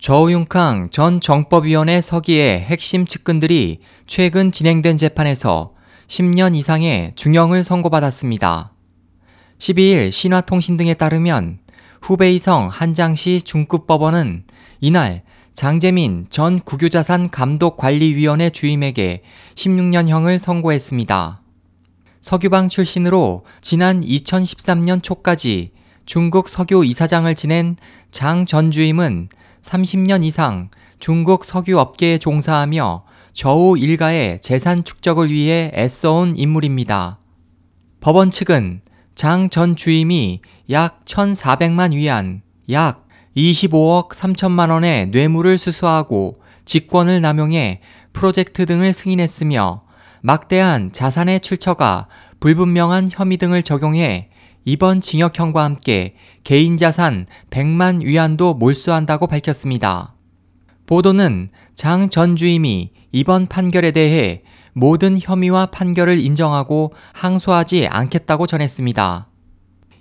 저우융캉 전 정법위원회 서기의 핵심 측근들이 최근 진행된 재판에서 10년 이상의 중형을 선고받았습니다. 12일 신화통신 등에 따르면 후베이성 한장시 중급법원은 이날 장재민 전 국유자산 감독관리위원회 주임에게 16년형을 선고했습니다. 석유방 출신으로 지난 2013년 초까지 중국 석유 이사장을 지낸 장 전 주임은 30년 이상 중국 석유 업계에 종사하며 저우 일가의 재산 축적을 위해 애써온 인물입니다. 법원 측은 장 전 주임이 약 1,400만 위안, 약 25억 3천만 원의 뇌물을 수수하고 직권을 남용해 프로젝트 등을 승인했으며 막대한 자산의 출처가 불분명한 혐의 등을 적용해 이번 징역형과 함께 개인 자산 100만 위안도 몰수한다고 밝혔습니다. 보도는 장 전 주임이 이번 판결에 대해 모든 혐의와 판결을 인정하고 항소하지 않겠다고 전했습니다.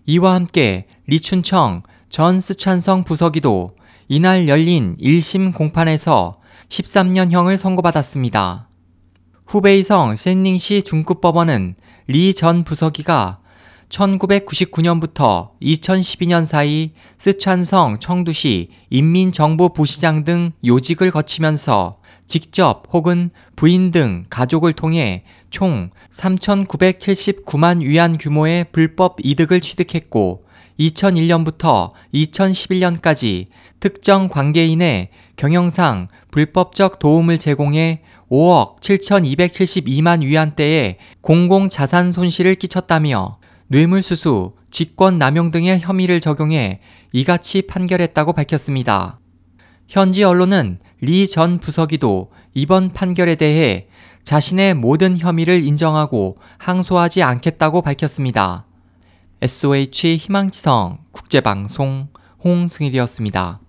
이와 함께 리춘청 전 스촨성 부서기도 이날 열린 1심 공판에서 13년형을 선고받았습니다. 후베이성 샌닝시 중급법원은 리 전 부서기가 1999년부터 2012년 사이 스촨성 청두시 인민정보 부시장 등 요직을 거치면서 직접 혹은 부인 등 가족을 통해 총 3,979만 위안 규모의 불법 이득을 취득했고 2001년부터 2011년까지 특정 관계인의 경영상 불법적 도움을 제공해 5억 7,272만 위안대의 공공자산 손실을 끼쳤다며 뇌물수수, 직권남용 등의 혐의를 적용해 이같이 판결했다고 밝혔습니다. 현지 언론은 리 전 부서기도 이번 판결에 대해 자신의 모든 혐의를 인정하고 항소하지 않겠다고 밝혔습니다. SOH 희망지성 국제방송 홍승일이었습니다.